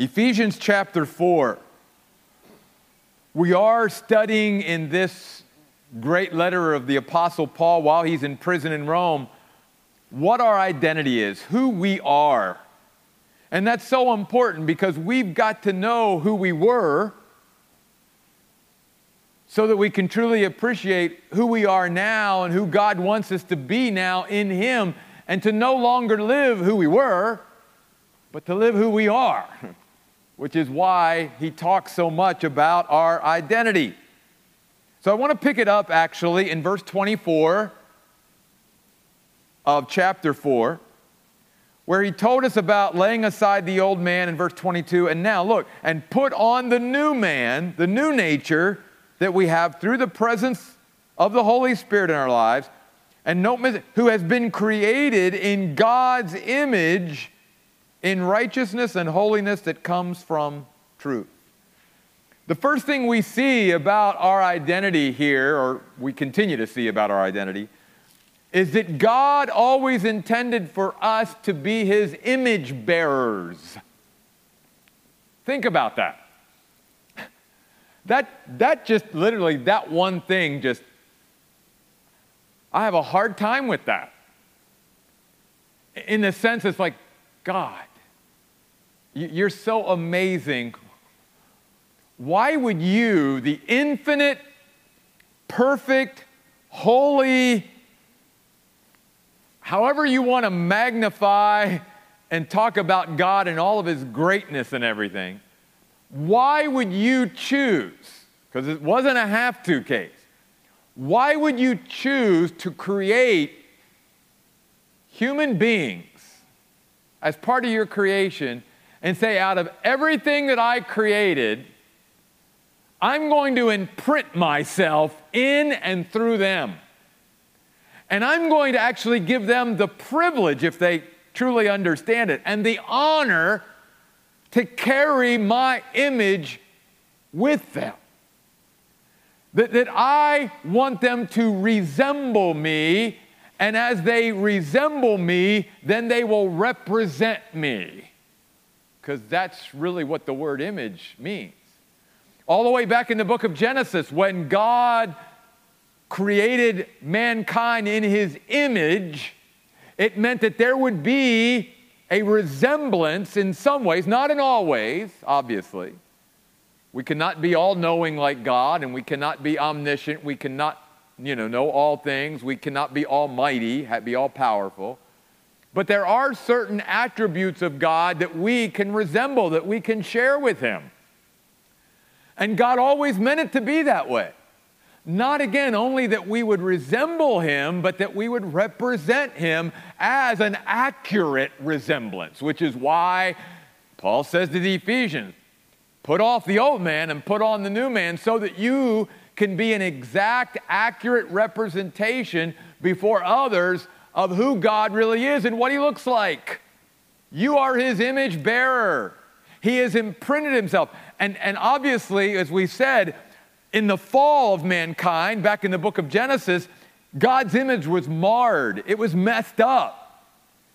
Ephesians chapter 4. We are studying in this great letter of the Apostle Paul while he's in prison in Rome what our identity is, who we are. And that's so important because we've got to know who we were so that we can truly appreciate who we are now and who God wants us to be now in Him and to no longer live who we were, but to live who we are. which is why he talks so much about our identity. So I want to pick it up actually in verse 24 of chapter 4, where he told us about laying aside the old man in verse 22. And now look, and put on the new man, the new nature that we have through the presence of the Holy Spirit in our lives. And note, who has been created in God's image in righteousness and holiness that comes from truth. The first thing we see about our identity here, or we continue to see about our identity, is that God always intended for us to be his image bearers. Think about that. That, that just literally, that one thing just, I have a hard time with that. In the sense, it's like, God, you're so amazing. Why would you, the infinite, perfect, holy, however you want to magnify and talk about God and all of his greatness and everything, why would you choose? Because it wasn't a have to case. Why would you choose to create human beings as part of your creation and say, out of everything that I created, I'm going to imprint myself in and through them. And I'm going to actually give them the privilege, if they truly understand it, and the honor to carry my image with them. That, that I want them to resemble me, and as they resemble me, then they will represent me because that's really what the word image means. All the way back in the book of Genesis, when God created mankind in his image, it meant that there would be a resemblance in some ways, not in all ways, obviously. We cannot be all knowing like God, and we cannot be omniscient. We cannot, you know, know all things. We cannot be almighty, be all powerful. But there are certain attributes of God that we can resemble, that we can share with Him. And God always meant it to be that way. Not again only that we would resemble Him, but that we would represent Him as an accurate resemblance, which is why Paul says to the Ephesians, Put off the old man and put on the new man so that you can be an exact, accurate representation before others of who God really is and what He looks like. You are His image bearer. He has imprinted Himself. And, and obviously, as we said, in the fall of mankind, back in the book of Genesis, God's image was marred, it was messed up.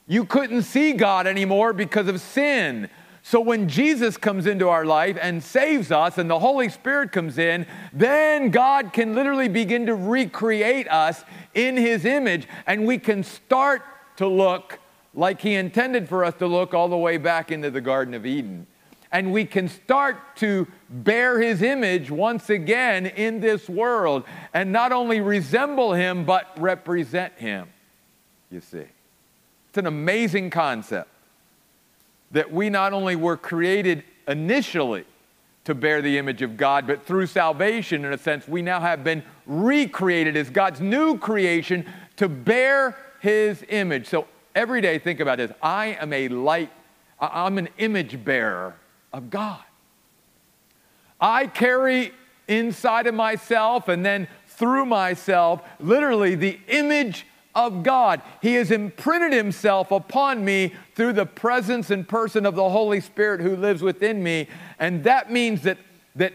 You couldn't see God anymore because of sin. So when Jesus comes into our life and saves us and the Holy Spirit comes in, then God can literally begin to recreate us in His image and we can start to look like He intended for us to look all the way back into the Garden of Eden. And we can start to bear His image once again in this world and not only resemble Him, but represent Him, you see. It's an amazing concept that we not only were created initially to bear the image of God, but through salvation, in a sense, we now have been recreated as God's new creation to bear His image. So every day, think about this I am a light, I'm an image bearer of God. I carry inside of myself and then through myself literally the image of God. He has imprinted himself upon me through the presence and person of the Holy Spirit who lives within me. And that means that, that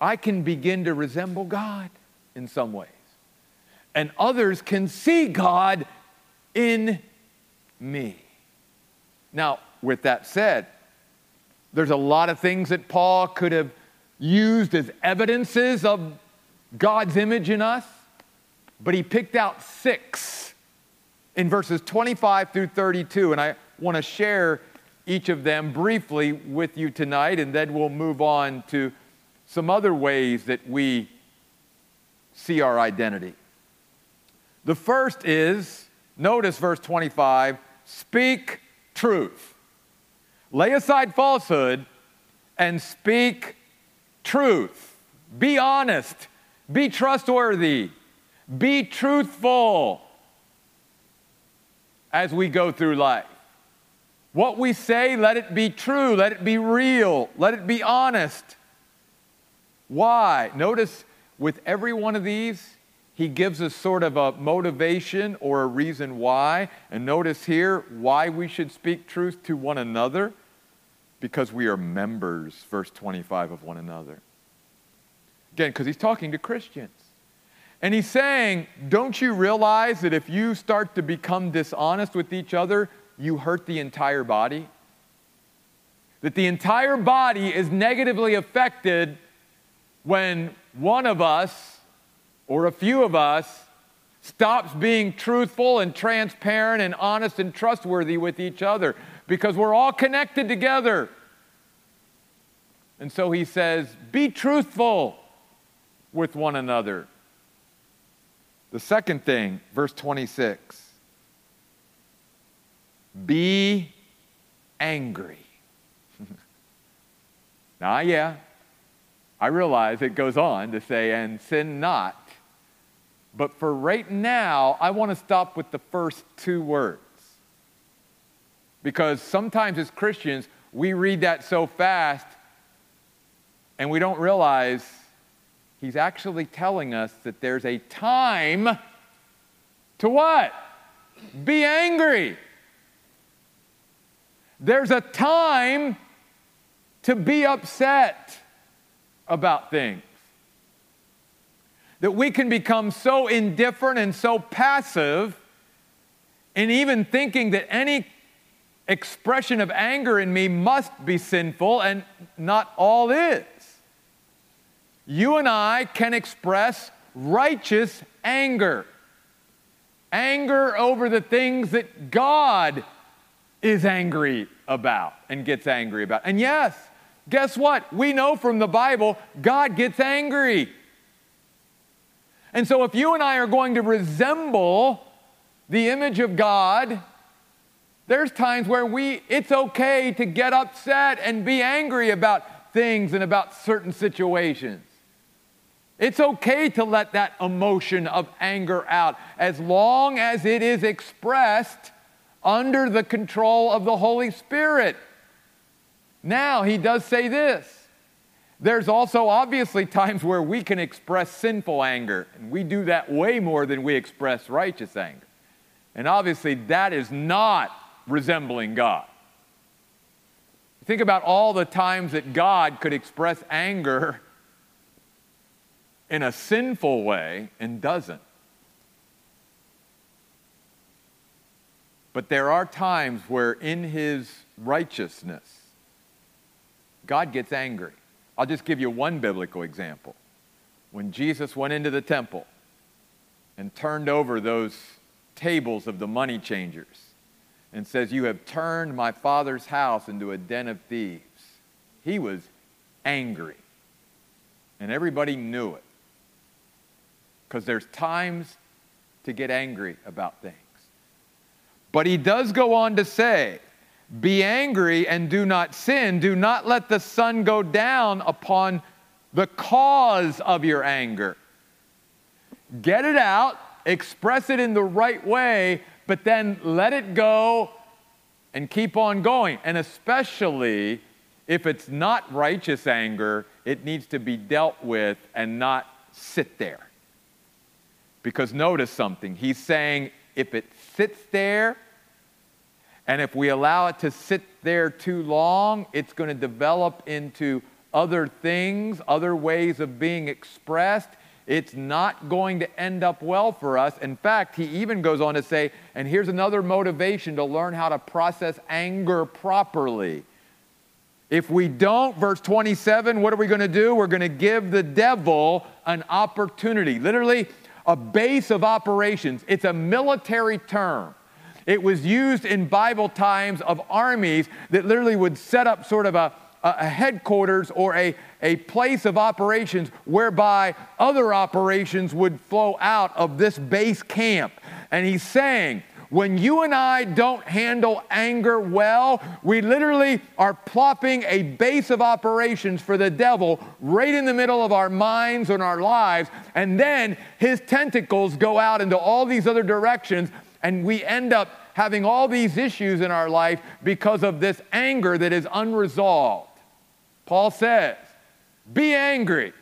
I can begin to resemble God in some ways. And others can see God in me. Now, with that said, There's a lot of things that Paul could have used as evidences of God's image in us, but he picked out six in verses 25 through 32. And I want to share each of them briefly with you tonight, and then we'll move on to some other ways that we see our identity. The first is notice verse 25 speak truth. Lay aside falsehood and speak truth. Be honest. Be trustworthy. Be truthful as we go through life. What we say, let it be true, let it be real, let it be honest. Why? Notice with every one of these, he gives us sort of a motivation or a reason why. And notice here why we should speak truth to one another because we are members, verse 25, of one another. Again, because he's talking to Christians. And he's saying, Don't you realize that if you start to become dishonest with each other, you hurt the entire body? That the entire body is negatively affected when one of us or a few of us stops being truthful and transparent and honest and trustworthy with each other because we're all connected together. And so he says, Be truthful with one another. The second thing, verse 26 be angry. now, yeah, I realize it goes on to say, and sin not. But for right now, I want to stop with the first two words. Because sometimes as Christians, we read that so fast and we don't realize he's actually telling us that there's a time to what? Be angry. There's a time to be upset about things. That we can become so indifferent and so passive in even thinking that any expression of anger in me must be sinful, and not all is. You and I can express righteous anger anger over the things that God is angry about and gets angry about. And yes, guess what? We know from the Bible, God gets angry. And so if you and I are going to resemble the image of God, there's times where we it's okay to get upset and be angry about things and about certain situations. It's okay to let that emotion of anger out as long as it is expressed under the control of the Holy Spirit. Now, he does say this. There's also obviously times where we can express sinful anger, and we do that way more than we express righteous anger. And obviously, that is not resembling God. Think about all the times that God could express anger in a sinful way and doesn't. But there are times where, in his righteousness, God gets angry. I'll just give you one biblical example. When Jesus went into the temple and turned over those tables of the money changers and says, You have turned my father's house into a den of thieves, he was angry. And everybody knew it. Because there's times to get angry about things. But he does go on to say, Be angry and do not sin. Do not let the sun go down upon the cause of your anger. Get it out, express it in the right way, but then let it go and keep on going. And especially if it's not righteous anger, it needs to be dealt with and not sit there. Because notice something. He's saying if it sits there, and if we allow it to sit there too long, it's going to develop into other things, other ways of being expressed. It's not going to end up well for us. In fact, he even goes on to say, and here's another motivation to learn how to process anger properly. If we don't, verse 27, what are we going to do? We're going to give the devil an opportunity. Literally, a base of operations. It's a military term. It was used in Bible times of armies that literally would set up sort of a, a headquarters or a, a place of operations whereby other operations would flow out of this base camp. And he's saying, when you and I don't handle anger well, we literally are plopping a base of operations for the devil right in the middle of our minds and our lives. And then his tentacles go out into all these other directions, and we end up having all these issues in our life because of this anger that is unresolved. Paul says, Be angry,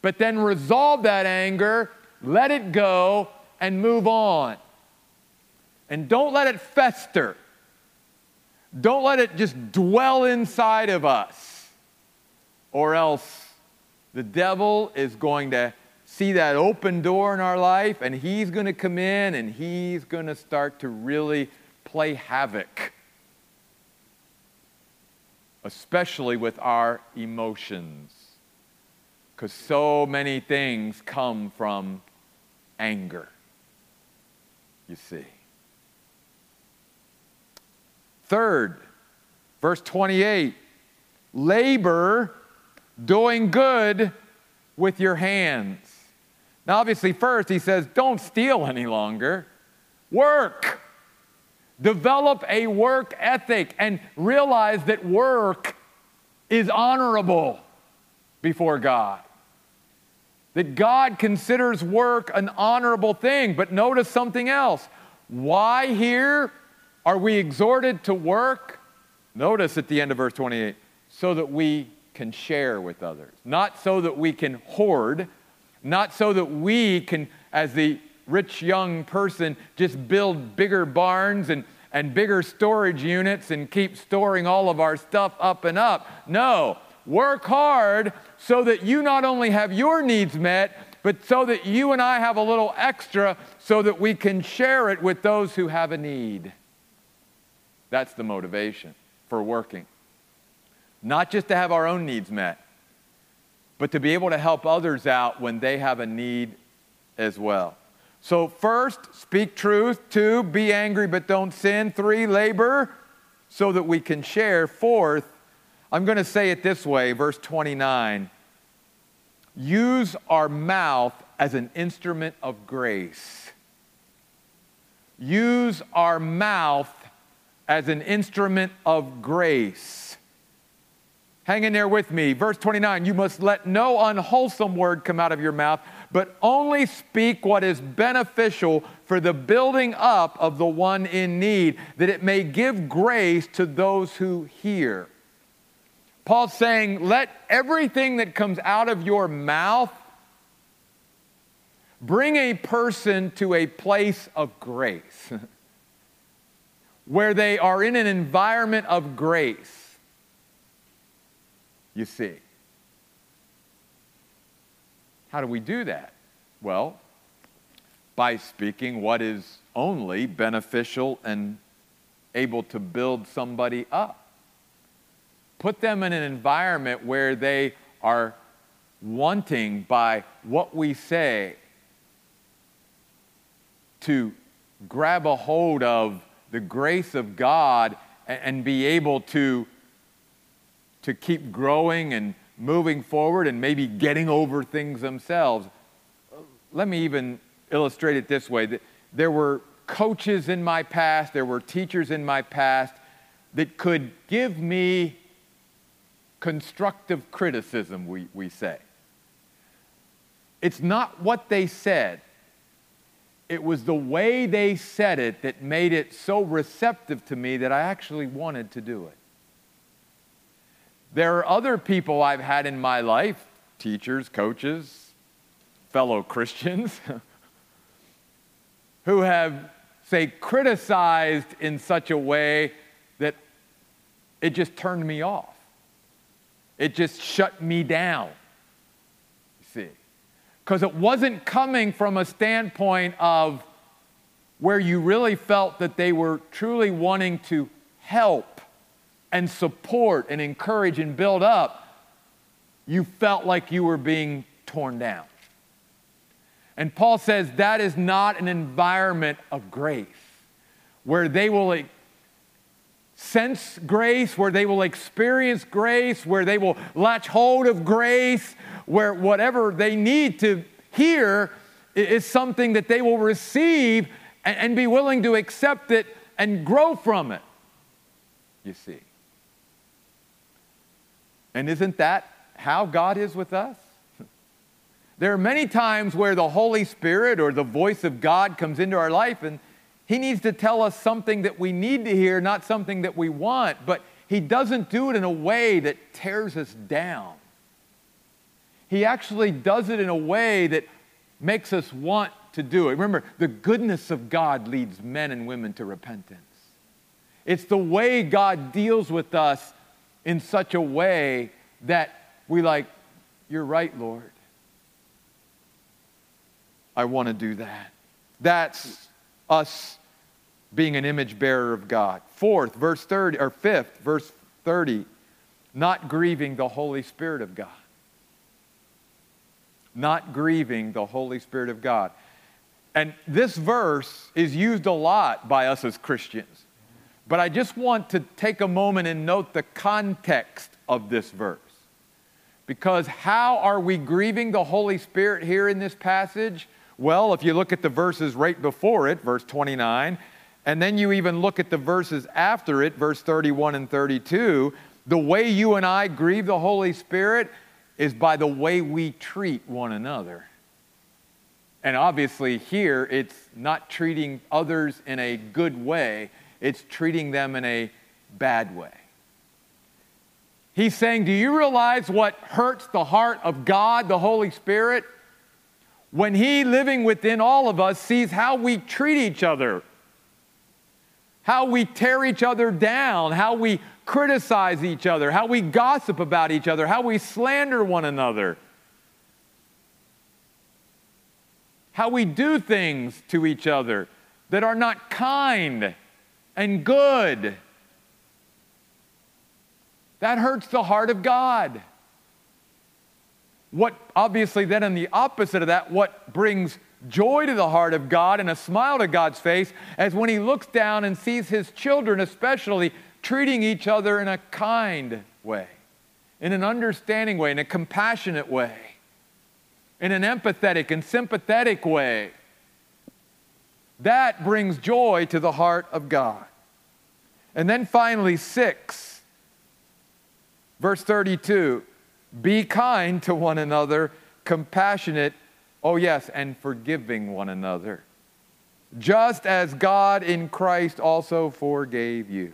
but then resolve that anger, let it go, and move on. And don't let it fester. Don't let it just dwell inside of us, or else the devil is going to see that open door in our life and he's going to come in and he's going to start to really play havoc, especially with our emotions. Because so many things come from anger, you see. Third, verse 28 labor doing good with your hands. Now, obviously, first he says, don't steal any longer. Work. Develop a work ethic and realize that work is honorable before God. That God considers work an honorable thing. But notice something else. Why here? Are we exhorted to work? Notice at the end of verse 28 so that we can share with others, not so that we can hoard, not so that we can, as the rich young person, just build bigger barns and, and bigger storage units and keep storing all of our stuff up and up. No, work hard so that you not only have your needs met, but so that you and I have a little extra so that we can share it with those who have a need. That's the motivation for working. Not just to have our own needs met, but to be able to help others out when they have a need as well. So, first, speak truth. Two, be angry but don't sin. Three, labor so that we can share. Fourth, I'm going to say it this way, verse 29 use our mouth as an instrument of grace. Use our mouth as an instrument of grace. Hang in there with me. Verse 29 You must let no unwholesome word come out of your mouth, but only speak what is beneficial for the building up of the one in need, that it may give grace to those who hear. Paul's saying, Let everything that comes out of your mouth bring a person to a place of grace. Where they are in an environment of grace. You see. How do we do that? Well, by speaking what is only beneficial and able to build somebody up. Put them in an environment where they are wanting by what we say to grab a hold of the grace of God and, be able to, to keep growing and moving forward and maybe getting over things themselves. Let me even illustrate it this way. There were coaches in my past, there were teachers in my past that could give me constructive criticism, we, we say. It's not what they said, it was the way they said it that made it so receptive to me that I actually wanted to do it. There are other people I've had in my life, teachers, coaches, fellow Christians, who have, say, criticized in such a way that it just turned me off. It just shut me down because it wasn't coming from a standpoint of where you really felt that they were truly wanting to help and support and encourage and build up, you felt like you were being torn down. And Paul says that is not an environment of grace where they will sense grace, where they will experience grace, where they will latch hold of grace, where whatever they need to hear is something that they will receive and, be willing to accept it and grow from it. You see. And isn't that how God is with us? There are many times where the Holy Spirit or the voice of God comes into our life and He needs to tell us something that we need to hear, not something that we want, but He doesn't do it in a way that tears us down. He actually does it in a way that makes us want to do it. Remember, the goodness of God leads men and women to repentance. It's the way God deals with us in such a way that we like, you're right, Lord. I want to do that. That's us being an image bearer of God. Fourth, verse 30, or fifth, verse 30, not grieving the Holy Spirit of God. Not grieving the Holy Spirit of God. And this verse is used a lot by us as Christians. But I just want to take a moment and note the context of this verse. Because how are we grieving the Holy Spirit here in this passage? Well, if you look at the verses right before it, verse 29, and then you even look at the verses after it, verse 31 and 32, the way you and I grieve the Holy Spirit is by the way we treat one another. And obviously, here it's not treating others in a good way, it's treating them in a bad way. He's saying, Do you realize what hurts the heart of God, the Holy Spirit? When He, living within all of us, sees how we treat each other, how we tear each other down, how we criticize each other, how we gossip about each other, how we slander one another. how we do things to each other that are not kind and good. That hurts the heart of God. What, obviously, then, on the opposite of that, what brings joy to the heart of God and a smile to God's face, as when He looks down and sees His children, especially, treating each other in a kind way, in an understanding way, in a compassionate way in an empathetic and sympathetic way. That brings joy to the heart of God. And then finally, six, verse 32 be kind to one another, compassionate, oh yes, and forgiving one another, just as God in Christ also forgave you.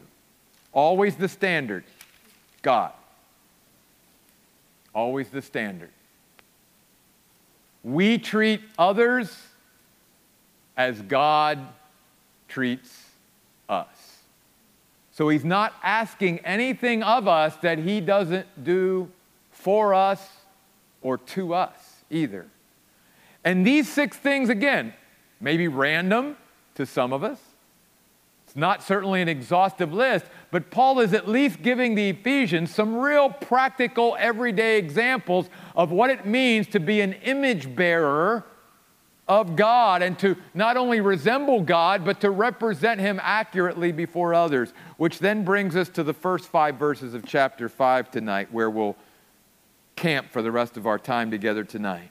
Always the standard, God. Always the standard. We treat others as God treats us. So he's not asking anything of us that he doesn't do for us or to us either. And these six things, again, may be random to some of us. It's not certainly an exhaustive list, but Paul is at least giving the Ephesians some real practical, everyday examples of what it means to be an image bearer of God and to not only resemble God, but to represent Him accurately before others. Which then brings us to the first five verses of chapter 5 tonight, where we'll camp for the rest of our time together tonight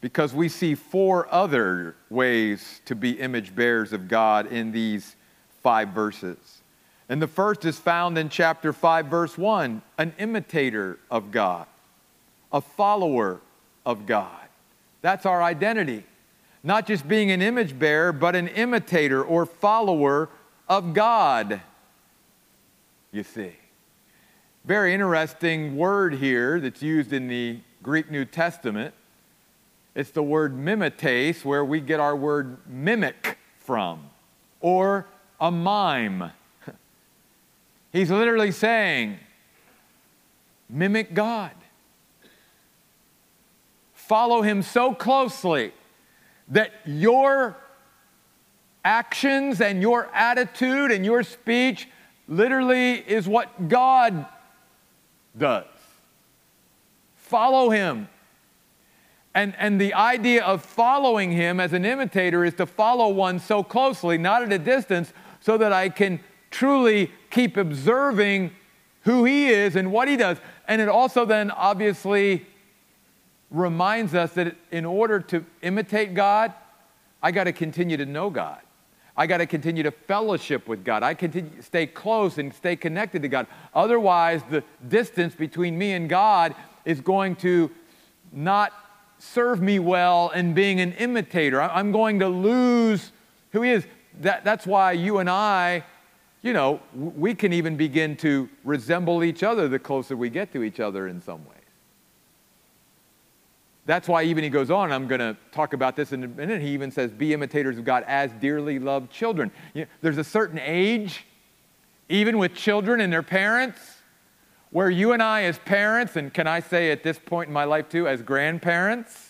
because we see four other ways to be image bearers of God in these five verses. And the first is found in chapter 5, verse 1 an imitator of God, a follower of God. That's our identity. Not just being an image bearer, but an imitator or follower of God, you see. Very interesting word here that's used in the Greek New Testament it's the word mimetes, where we get our word mimic from, or a mime. He's literally saying, mimic God. Follow him so closely that your actions and your attitude and your speech literally is what God does. Follow him. And, and the idea of following him as an imitator is to follow one so closely, not at a distance, so that I can truly keep observing who he is and what he does. And it also then obviously reminds us that in order to imitate God, I got to continue to know God. I got to continue to fellowship with God. I continue to stay close and stay connected to God. Otherwise, the distance between me and God is going to not serve me well in being an imitator. I'm going to lose who He is. That, that's why you and I, you know, we can even begin to resemble each other the closer we get to each other in some ways. That's why even he goes on, I'm going to talk about this in a minute. He even says, Be imitators of God as dearly loved children. You know, there's a certain age, even with children and their parents, where you and I, as parents, and can I say at this point in my life too, as grandparents,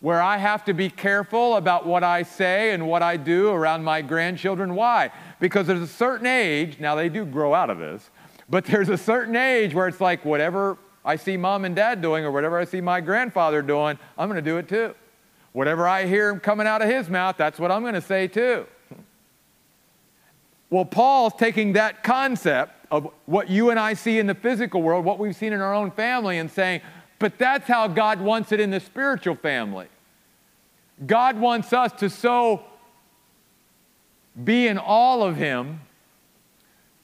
where I have to be careful about what I say and what I do around my grandchildren. Why? Because there's a certain age, now they do grow out of this, but there's a certain age where it's like whatever I see mom and dad doing or whatever I see my grandfather doing, I'm going to do it too. Whatever I hear coming out of his mouth, that's what I'm going to say too. Well, Paul's taking that concept of what you and I see in the physical world, what we've seen in our own family, and saying, but that's how God wants it in the spiritual family. God wants us to so be in all of Him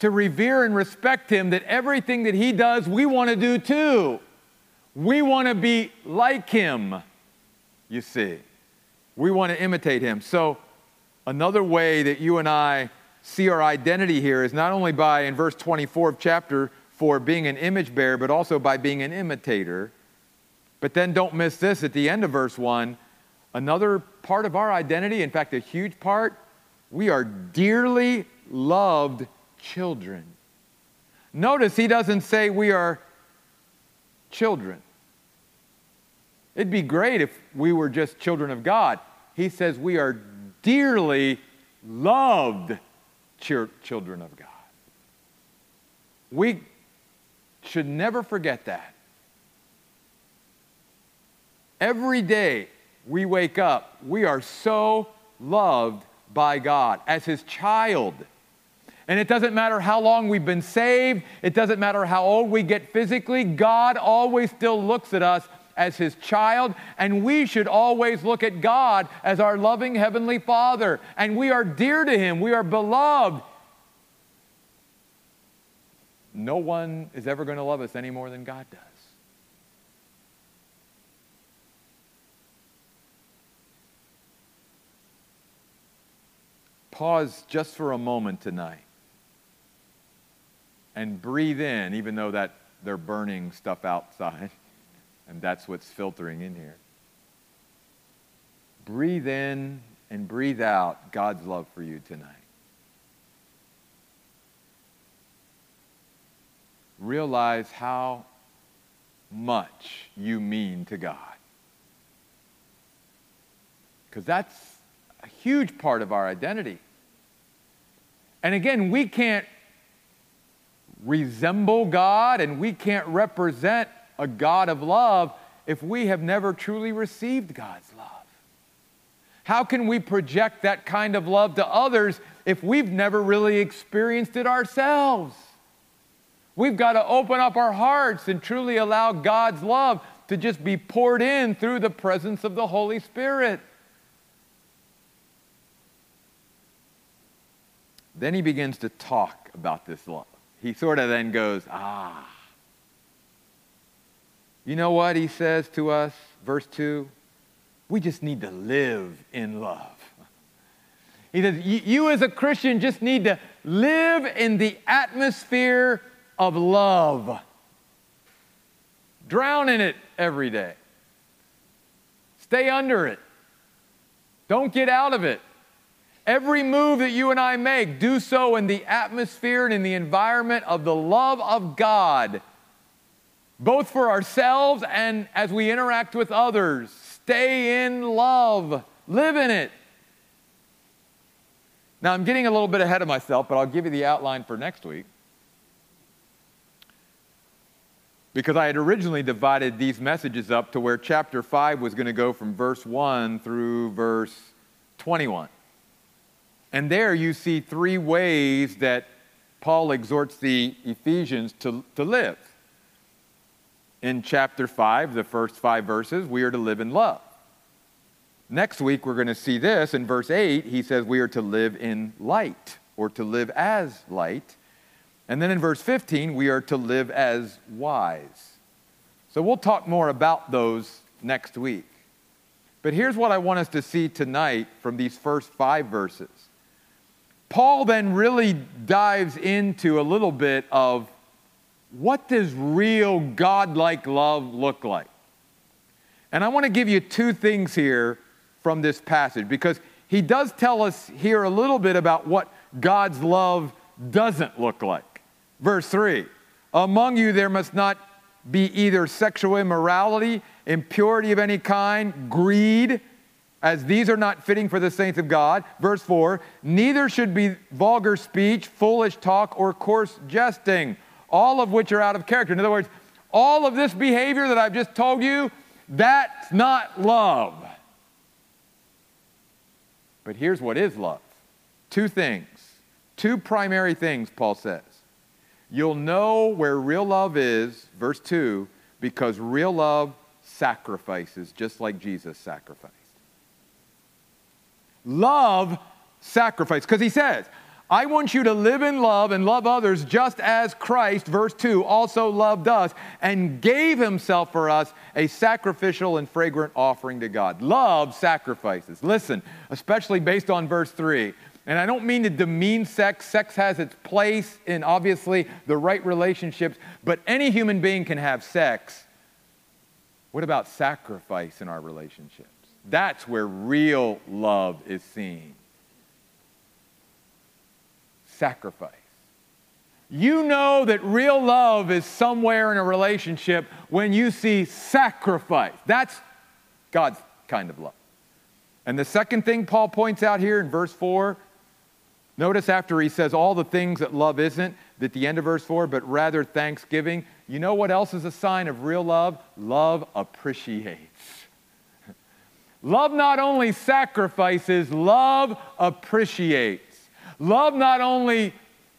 to revere and respect him that everything that he does, we want to do too. We want to be like him, you see. We want to imitate him. So, another way that you and I see our identity here is not only by, in verse 24 of chapter 4, being an image bearer, but also by being an imitator. But then don't miss this at the end of verse 1. Another part of our identity, in fact, a huge part, we are dearly loved children. Notice he doesn't say we are children. It'd be great if we were just children of God. He says we are dearly loved children of God. We should never forget that. Every day we wake up, we are so loved by God as His child. And it doesn't matter how long we've been saved, it doesn't matter how old we get physically, God always still looks at us as his child, and we should always look at God as our loving heavenly Father. And we are dear to him, we are beloved. No one is ever going to love us any more than God does. Pause just for a moment tonight and breathe in, even though that they're burning stuff outside, and that's what's filtering in here. Breathe in and breathe out God's love for you tonight. Realize how much you mean to God. Because that's a huge part of our identity. And again, we can't resemble God and we can't represent a God of love if we have never truly received God's love. How can we project that kind of love to others if we've never really experienced it ourselves? We've got to open up our hearts and truly allow God's love to just be poured in through the presence of the Holy Spirit. Then he begins to talk about this love he sort of then goes, ah. You know what he says to us, verse 2? We just need to live in love. He says, You as a Christian just need to live in the atmosphere of love. Drown in it every day. Stay under it. Don't get out of it. Every move that you and I make, do so in the atmosphere and in the environment of the love of God, both for ourselves and as we interact with others. Stay in love, live in it. Now, I'm getting a little bit ahead of myself, but I'll give you the outline for next week. Because I had originally divided these messages up to where chapter 5 was going to go from verse 1 through verse 21. And there you see three ways that Paul exhorts the Ephesians to, to live. In chapter 5, the first five verses, we are to live in love. Next week, we're going to see this. In verse 8, he says we are to live in light or to live as light. And then in verse 15, we are to live as wise. So we'll talk more about those next week. But here's what I want us to see tonight from these first five verses. Paul then really dives into a little bit of what does real God-like love look like? And I want to give you two things here from this passage because he does tell us here a little bit about what God's love doesn't look like. Verse 3 Among you there must not be either sexual immorality, impurity of any kind, greed, as these are not fitting for the saints of God. Verse 4 Neither should be vulgar speech, foolish talk, or coarse jesting all of which are out of character. In other words, all of this behavior that I've just told you, that's not love. But here's what is love two things, two primary things, Paul says. You'll know where real love is, verse 2, because real love sacrifices just like Jesus sacrificed. Love sacrifice, because he says, I want you to live in love and love others just as Christ, verse 2, also loved us and gave himself for us a sacrificial and fragrant offering to God. Love sacrifices. Listen, especially based on verse 3. And I don't mean to demean sex. Sex has its place in obviously the right relationships, but any human being can have sex. What about sacrifice in our relationships? That's where real love is seen sacrifice. You know that real love is somewhere in a relationship when you see sacrifice. That's God's kind of love. And the second thing Paul points out here in verse 4, notice after he says all the things that love isn't, at the end of verse 4, but rather thanksgiving. You know what else is a sign of real love? Love appreciates. love not only sacrifices, love appreciates. Love not only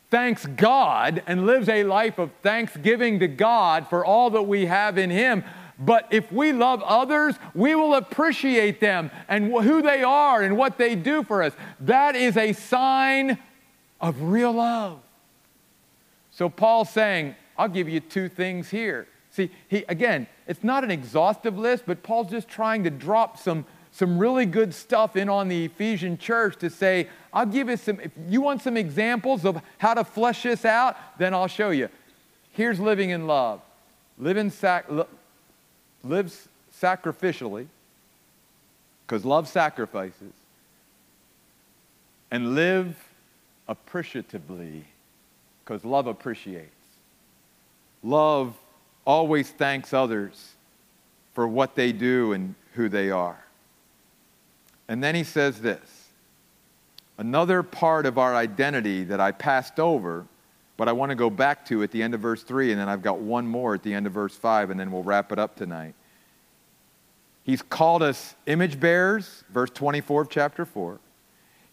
thanks God and lives a life of thanksgiving to God for all that we have in Him, but if we love others, we will appreciate them and who they are and what they do for us. That is a sign of real love. So Paul's saying, I'll give you two things here. See, he again, it's not an exhaustive list, but Paul's just trying to drop some some really good stuff in on the Ephesian church to say, I'll give you some, if you want some examples of how to flesh this out, then I'll show you. Here's living in love. Live, in sac- live sacrificially, because love sacrifices, and live appreciatively, because love appreciates. Love always thanks others for what they do and who they are. And then he says this another part of our identity that I passed over, but I want to go back to at the end of verse 3, and then I've got one more at the end of verse 5, and then we'll wrap it up tonight. He's called us image bearers, verse 24 of chapter 4.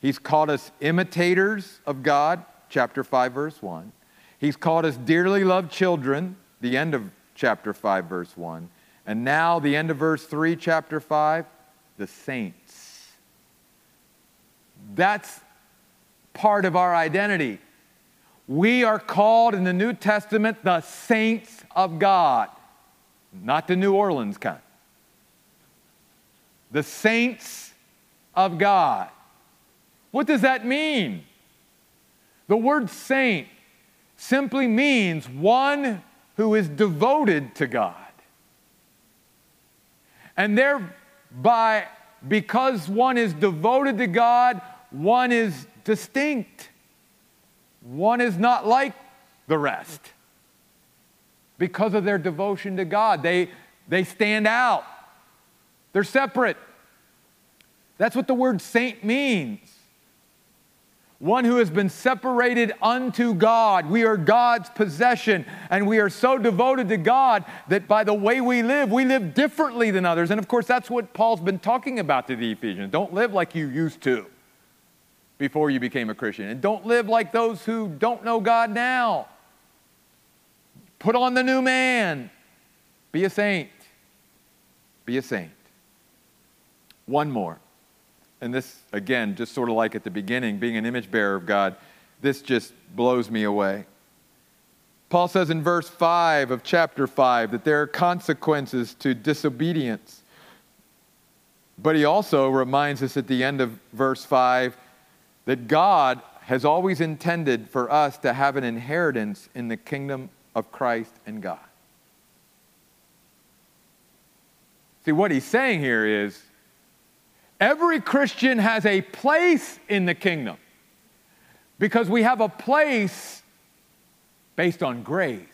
He's called us imitators of God, chapter 5, verse 1. He's called us dearly loved children, the end of chapter 5, verse 1. And now, the end of verse 3, chapter 5, the saints. That's part of our identity. We are called in the New Testament the saints of God, not the New Orleans kind. The saints of God. What does that mean? The word saint simply means one who is devoted to God. And thereby, because one is devoted to God, one is distinct, one is not like the rest. Because of their devotion to God, they, they stand out, they're separate. That's what the word saint means. one who has been separated unto God. We are God's possession, and we are so devoted to God that by the way we live, we live differently than others. And of course, that's what Paul's been talking about to the Ephesians. Don't live like you used to before you became a Christian, and don't live like those who don't know God now. Put on the new man. Be a saint. Be a saint. One more. And this, again, just sort of like at the beginning, being an image bearer of God, this just blows me away. Paul says in verse 5 of chapter 5 that there are consequences to disobedience. But he also reminds us at the end of verse 5 that God has always intended for us to have an inheritance in the kingdom of Christ and God. See, what he's saying here is every Christian has a place in the kingdom because we have a place based on grace.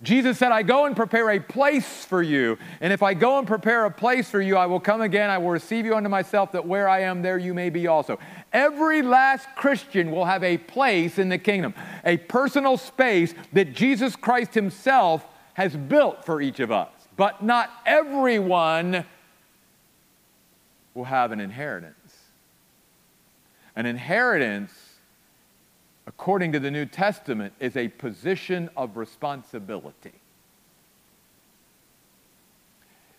Jesus said, I go and prepare a place for you. And if I go and prepare a place for you, I will come again. I will receive you unto myself, that where I am, there you may be also. Every last Christian will have a place in the kingdom, a personal space that Jesus Christ Himself has built for each of us. But not everyone will have an inheritance. An inheritance according to the New Testament, is a position of responsibility.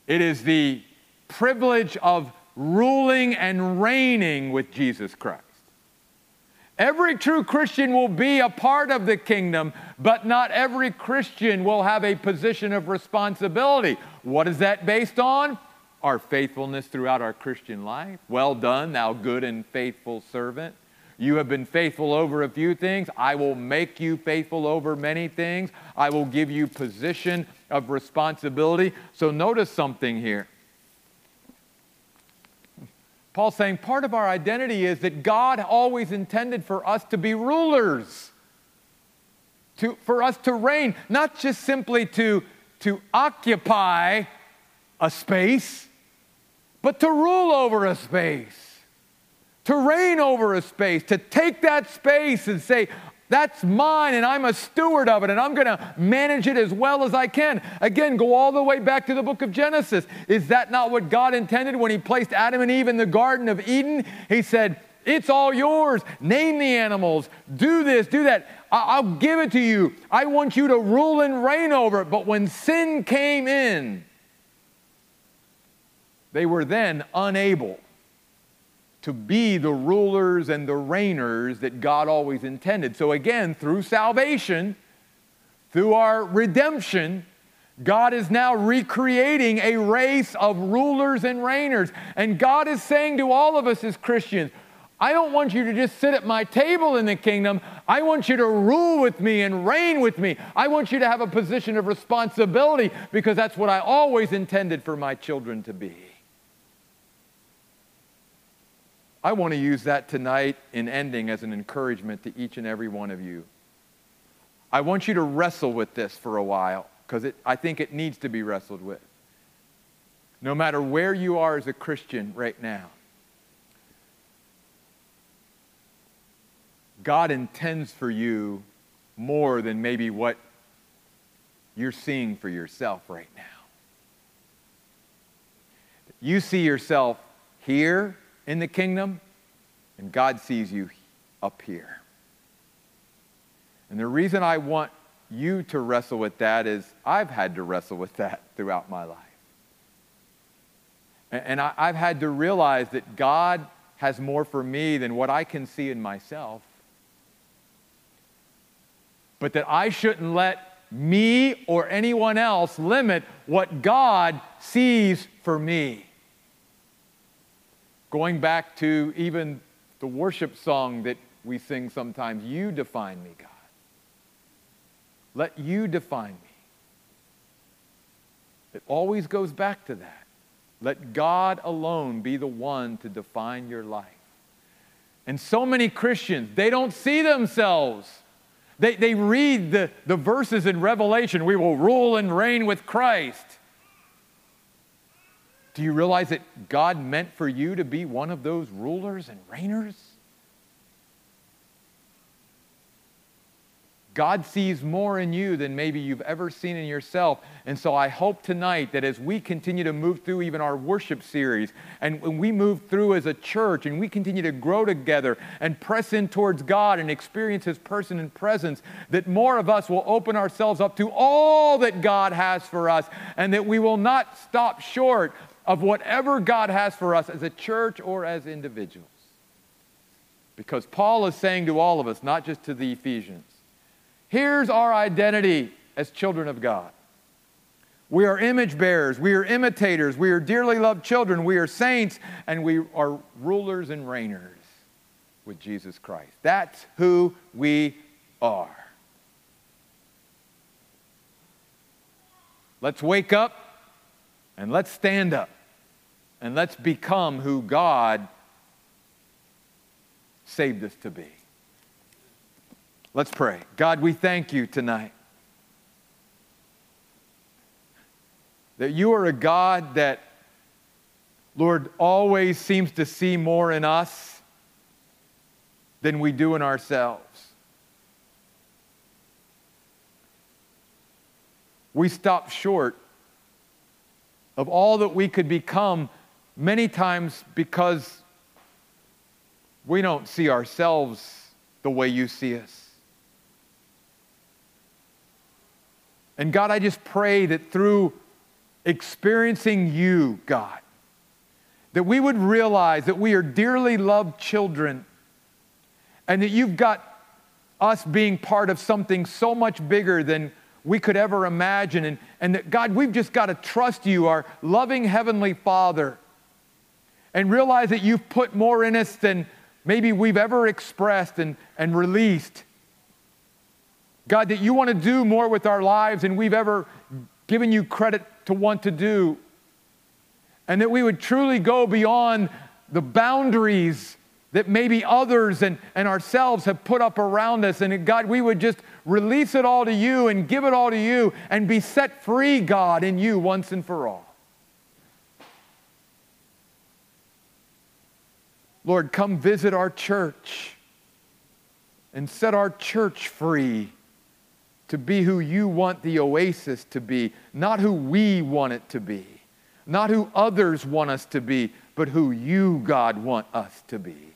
It is the privilege of ruling and reigning with Jesus Christ. Every true Christian will be a part of the kingdom, but not every Christian will have a position of responsibility. What is that based on? Our faithfulness throughout our Christian life. Well done, thou good and faithful servant. You have been faithful over a few things. I will make you faithful over many things. I will give you position of responsibility. So notice something here. Paul's saying part of our identity is that God always intended for us to be rulers, to, for us to reign, not just simply to, to occupy a space, but to rule over a space to reign over a space, to take that space and say, that's mine and I'm a steward of it and I'm going to manage it as well as I can. Again, go all the way back to the book of Genesis. Is that not what God intended when He placed Adam and Eve in the Garden of Eden? He said, It's all yours. Name the animals. Do this, do that. I'll give it to you. I want you to rule and reign over it. But when sin came in, they were then unable to be the rulers and the reigners that God always intended. So, again, through salvation, through our redemption, God is now recreating a race of rulers and reigners. And God is saying to all of us as Christians, I don't want you to just sit at my table in the kingdom. I want you to rule with me and reign with me. I want you to have a position of responsibility because that's what I always intended for my children to be. I want to use that tonight in ending as an encouragement to each and every one of you. I want you to wrestle with this for a while because I think it needs to be wrestled with. No matter where you are as a Christian right now, God intends for you more than maybe what you're seeing for yourself right now. You see yourself here in the kingdom, and God sees you up here. And the reason I want you to wrestle with that is I've had to wrestle with that throughout my life. And I, have had to realize that God has more for me than what I can see in myself. But that I shouldn't let me or anyone else limit what God sees for me. Going back to even the worship song that we sing sometimes, You define me, God. Let you define me. It always goes back to that. Let God alone be the one to define your life. And so many Christians, they don't see themselves. They, they read the, the verses in Revelation we will rule and reign with Christ. Do you realize that God meant for you to be one of those rulers and reigners? God sees more in you than maybe you've ever seen in yourself. And so I hope tonight that as we continue to move through even our worship series, and when we move through as a church and we continue to grow together and press in towards God and experience His person and presence, that more of us will open ourselves up to all that God has for us and that we will not stop short of whatever God has for us as a church or as individuals. Because Paul is saying to all of us, not just to the Ephesians, Here's our identity as children of God. We are image bearers, we are imitators, we are dearly loved children, we are saints, and we are rulers and reigners with Jesus Christ. That's who we are. Let's wake up and let's stand up and let's become who God saved us to be. Let's pray. God, we thank you tonight that you are a God that, Lord, always seems to see more in us than we do in ourselves. We stop short of all that we could become many times because we don't see ourselves the way you see us. And God, I just pray that through experiencing you, God, that we would realize that we are dearly loved children and that you've got us being part of something so much bigger than we could ever imagine. And, and that, God, we've just got to trust you, our loving Heavenly Father, and realize that you've put more in us than maybe we've ever expressed and, and released. God, that you want to do more with our lives than we've ever given you credit to want to do. And that we would truly go beyond the boundaries that maybe others and, and ourselves have put up around us. And God, we would just release it all to you and give it all to you and be set free, God, in you once and for all. Lord, come visit our church and set our church free to be who you want the oasis to be, not who we want it to be, not who others want us to be, but who you, God, want us to be.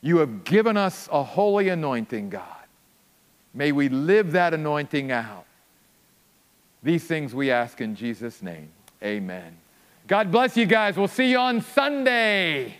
You have given us a holy anointing, God. May we live that anointing out. These things we ask in Jesus' name. Amen. God bless you guys. We'll see you on Sunday.